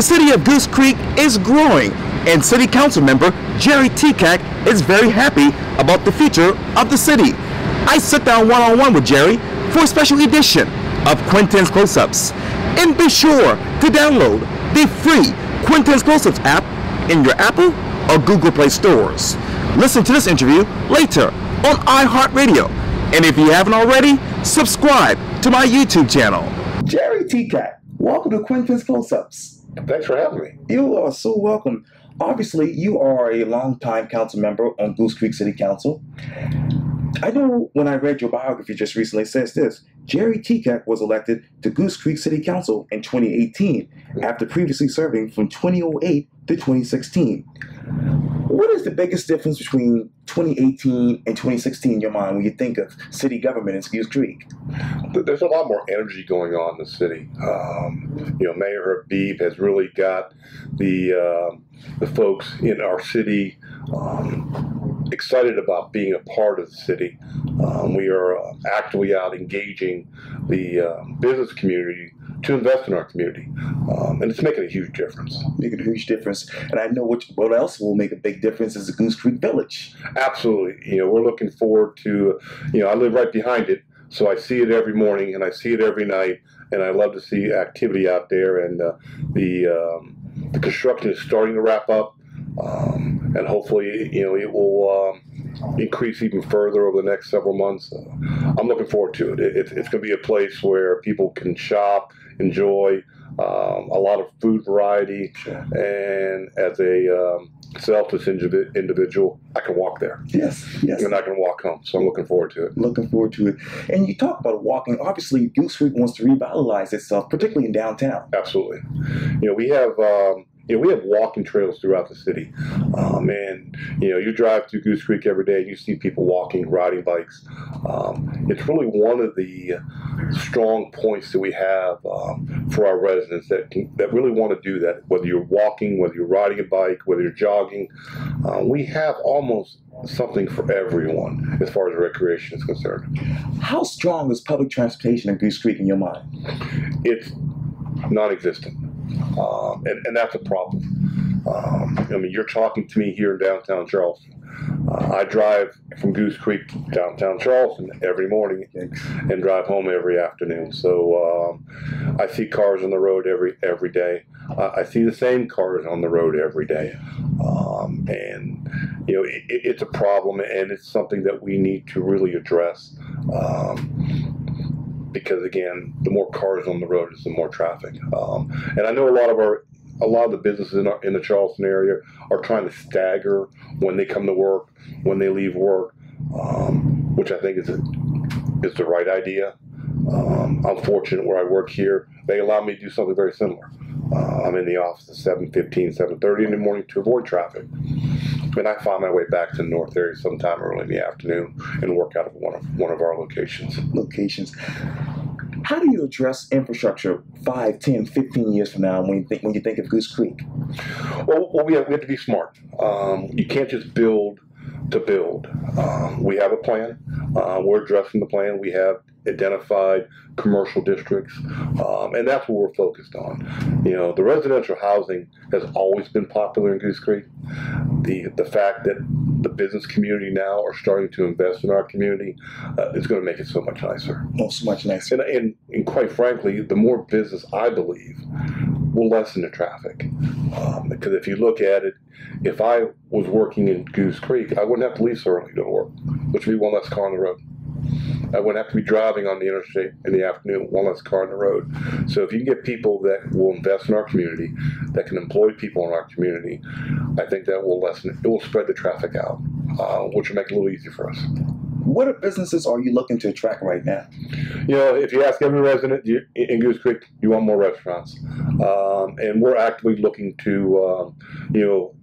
The city of Goose Creek is growing, and City Council member Jerry Tekac is very happy about the future of the city. I sit down one on one with Jerry for a special edition of Quintin's Close Ups. And be sure to download the free Quintin's Close Ups app in your Apple or Google Play stores. Listen to this interview later on iHeartRadio. And if you haven't already, subscribe to my YouTube channel. Jerry Tekac, welcome to Quintin's Close Ups. Thanks for having me. You are so welcome. Obviously, you are a longtime council member on Goose Creek City Council. I know when I read your biography just recently, it says this Jerry Tekac was elected to Goose Creek City Council in 2018 mm-hmm. after previously serving from 2008 to 2016. What is the biggest difference between 2018 and 2016 in your mind when you think of city government in Goose Creek? There's a lot more energy going on in the city. Um, you know, Mayor Habib has really got the uh, the folks in our city um, excited about being a part of the city. Um, we are uh, actively out engaging the uh, business community to invest in our community, um, and it's making a huge difference. Making a huge difference, and I know what what else will make a big difference is the Goose Creek Village. Absolutely, you know we're looking forward to, you know I live right behind it, so I see it every morning and I see it every night, and I love to see activity out there, and uh, the um, the construction is starting to wrap up, um, and hopefully you know it will. Um, increase even further over the next several months. Uh, I'm looking forward to it. it, it it's going to be a place where people can shop, enjoy um, a lot of food variety, and as a um, selfless individual, I can walk there. Yes, yes. And I can walk home. So I'm looking forward to it. Looking forward to it. And you talk about walking. Obviously, Goose Creek wants to revitalize itself, particularly in downtown. Absolutely. You know, we have. Um, you know, we have walking trails throughout the city. Um, and, you know, you drive through Goose Creek every day and you see people walking, riding bikes. Um, it's really one of the strong points that we have um, for our residents that, can, that really want to do that. Whether you're walking, whether you're riding a bike, whether you're jogging, uh, we have almost something for everyone as far as recreation is concerned. How strong is public transportation in Goose Creek in your mind? It's non existent. Um, and, and that's a problem. Um, I mean, you're talking to me here in downtown Charleston. Uh, I drive from Goose Creek to downtown Charleston every morning and drive home every afternoon. So um, I see cars on the road every every day. Uh, I see the same cars on the road every day, um, and you know it, it's a problem, and it's something that we need to really address. Um, because again, the more cars on the road is the more traffic. Um, and I know a lot of our a lot of the businesses in, our, in the Charleston area are trying to stagger when they come to work, when they leave work, um, which I think is a, is the right idea. Um, I'm fortunate where I work here; they allow me to do something very similar. Uh, I'm in the office at 7:15, 7:30 in the morning to avoid traffic, and I find my way back to the north area sometime early in the afternoon and work out of one of one of our locations. Locations. How do you address infrastructure 5, 10, 15 years from now when you think when you think of Goose Creek? Well, well we, have, we have to be smart. Um, you can't just build to build. Um, we have a plan. Uh, we're addressing the plan. We have identified commercial districts, um, and that's what we're focused on. You know, the residential housing has always been popular in Goose Creek. The the fact that the business community now are starting to invest in our community uh, is going to make it so much nicer. Oh, so much nicer. And, and, and quite frankly, the more business I believe will lessen the traffic. Um, because if you look at it, if I was working in Goose Creek, I wouldn't have to leave so early to work, which would be one less car on the road. I wouldn't have to be driving on the interstate in the afternoon, one less car on the road. So if you can get people that will invest in our community, that can employ people in our community, I think that will lessen it. It will spread the traffic out, uh, which will make it a little easier for us. What businesses are you looking to attract right now? You know, if you ask every resident in Goose Creek, you want more restaurants, um, and we're actively looking to, um, you know,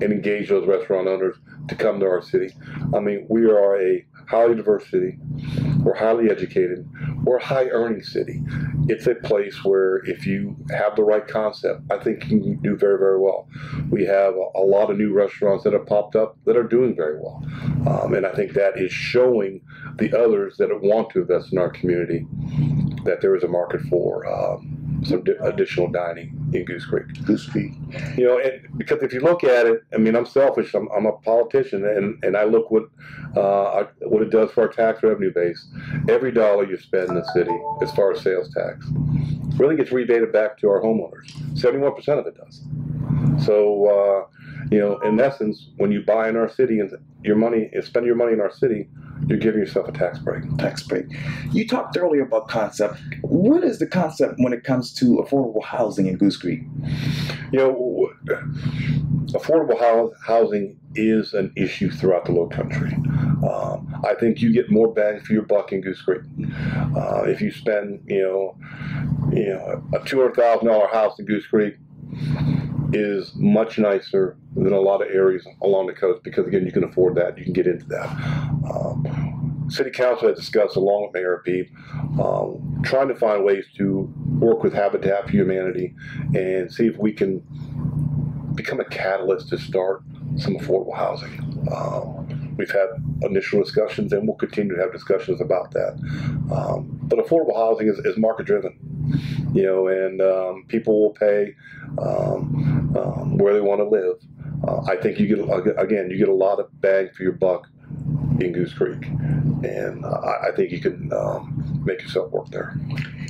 and engage those restaurant owners to come to our city. I mean, we are a highly diverse city. We're highly educated. We're a high earning city. It's a place where if you have the right concept, I think you can do very, very well. We have a, a lot of new restaurants that have popped up that are doing very well. Um, and I think that is showing the others that want to invest in our community that there is a market for um, some di- additional dining in Goose Creek. Goose Creek. You know, and because if you look at it, I mean, I'm selfish. I'm, I'm a politician, and, and I look what uh, what it does for our tax revenue base. Every dollar you spend in the city, as far as sales tax, really gets rebated back to our homeowners. Seventy-one percent of it does. So, uh, you know, in essence, when you buy in our city and your money, and spend your money in our city, you're giving yourself a tax break. tax break. You talked earlier about concept. What is the concept when it comes to affordable housing in Goose Creek? You know, affordable hou- housing is an issue throughout the Low Country. Um, I think you get more bang for your buck in Goose Creek. Uh, if you spend, you know, you know, a two hundred thousand dollar house in Goose Creek is much nicer than a lot of areas along the coast because again, you can afford that. You can get into that. Um, City Council has discussed along with Mayor Peep, um, trying to find ways to work with Habitat for Humanity and see if we can become a catalyst to start some affordable housing. Um, we've had initial discussions and we'll continue to have discussions about that. Um, but affordable housing is, is market driven, you know, and um, people will pay um, um, where they want to live. Uh, I think you get again, you get a lot of bang for your buck in Goose Creek, and uh, I I think you can um, make yourself work there.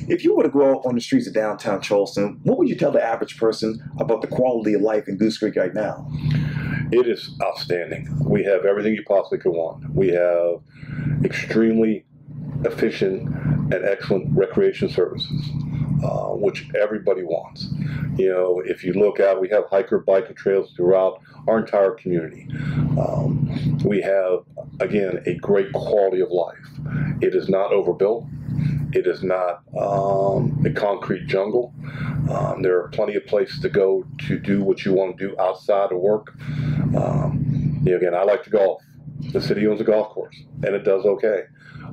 If you were to go out on the streets of downtown Charleston, what would you tell the average person about the quality of life in Goose Creek right now? It is outstanding. We have everything you possibly could want. We have extremely efficient and excellent recreation services, uh, which everybody wants. You know, if you look out, we have hiker biker trails throughout our entire community. Um, we have, again, a great quality of life. It is not overbuilt. It is not um, a concrete jungle. Um, there are plenty of places to go to do what you want to do outside of work. Um, you know, again, I like to golf. The city owns a golf course, and it does okay.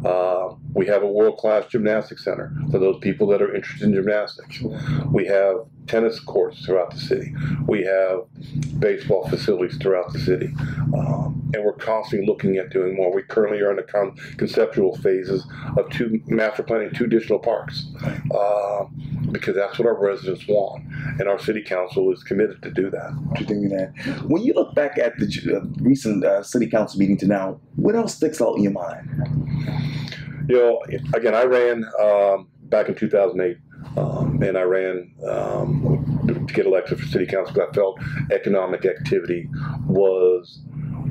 Uh, we have a world-class gymnastics center for those people that are interested in gymnastics. We have tennis courts throughout the city. We have baseball facilities throughout the city, um, and we're constantly looking at doing more. We currently are in the con- conceptual phases of two master planning two additional parks uh, because that's what our residents want, and our city council is committed to do that. That. When you look back at the uh, recent uh, city council meeting to now, what else sticks out in your mind? You know, again, I ran um, back in 2008, um, and I ran um, to get elected for city council because I felt economic activity was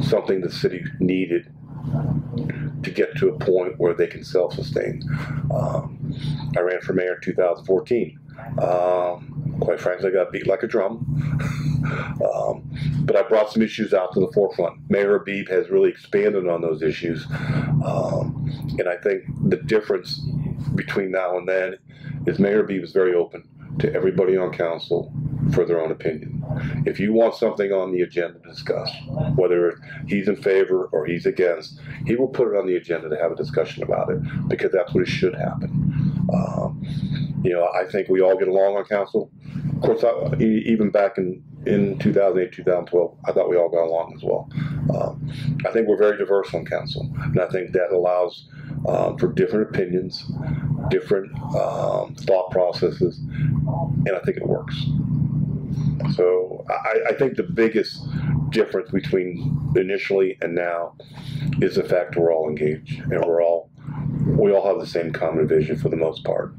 something the city needed to get to a point where they can self-sustain. Um, I ran for mayor in 2014. Um, quite frankly, I got beat like a drum. um, but I brought some issues out to the forefront. Mayor Habib has really expanded on those issues. Um, and I think the difference between now and then is Mayor Habib is very open to everybody on council for their own opinion. If you want something on the agenda to discuss, whether he's in favor or he's against, he will put it on the agenda to have a discussion about it because that's what should happen. Um, you know, I think we all get along on council. Of course, I, even back in, in 2008, 2012, I thought we all got along as well. Um, I think we're very diverse on council, and I think that allows um, for different opinions, different um, thought processes, and I think it works. So I, I think the biggest difference between initially and now is the fact we're all engaged and we're all we all have the same common vision for the most part,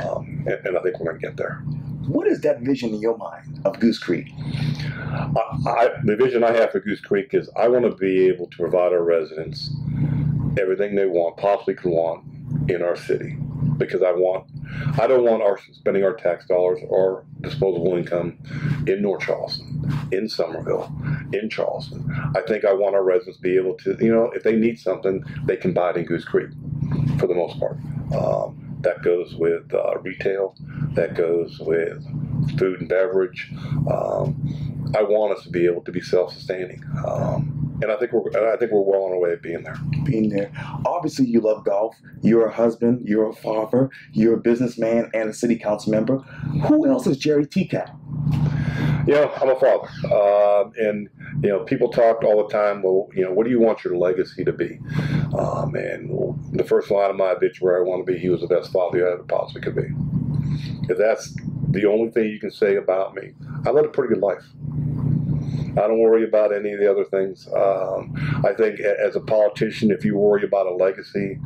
um, and, and I think we're going to get there. What is that vision in your mind of Goose Creek? I, the vision I have for Goose Creek is I want to be able to provide our residents everything they want, possibly could want in our city, because I want, I don't want our spending our tax dollars or disposable income in North Charleston, in Summerville, in Charleston. I think I want our residents to be able to, you know, if they need something, they can buy it in Goose Creek, for the most part. Um, that goes with uh, retail. That goes with food and beverage. Um, I want us to be able to be self-sustaining, um, and I think we're I think we're well on our way of being there. Being there. Obviously, you love golf. You're a husband. You're a father. You're a businessman and a city council member. Who else is Jerry Tekac? I'm a father, uh, and you know, people talk all the time. Well, you know, what do you want your legacy to be? Um, and the first line of my obituary, I want to be. He was the best father you ever possibly could be. If that's the only thing you can say about me, I led a pretty good life. I don't worry about any of the other things. Um, I think as a politician, if you worry about a legacy,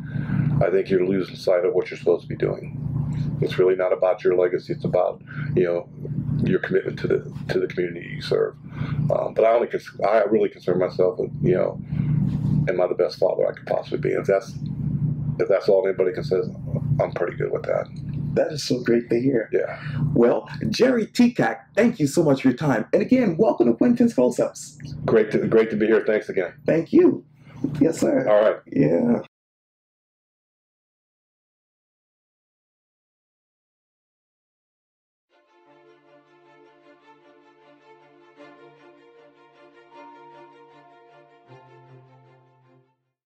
I think you're losing sight of what you're supposed to be doing. It's really not about your legacy. It's about you know your commitment to the to the community you serve. Um, but I only I really concern myself with you know, am I the best father I could possibly be? And if that's if that's all anybody can say, I'm pretty good with that. That is so great to hear. Yeah. Well, Jerry Tekac, thank you so much for your time. And again, welcome to Quintin's Close Ups. Great to great to be here. Thanks again. Thank you. Yes, sir. All right. Yeah.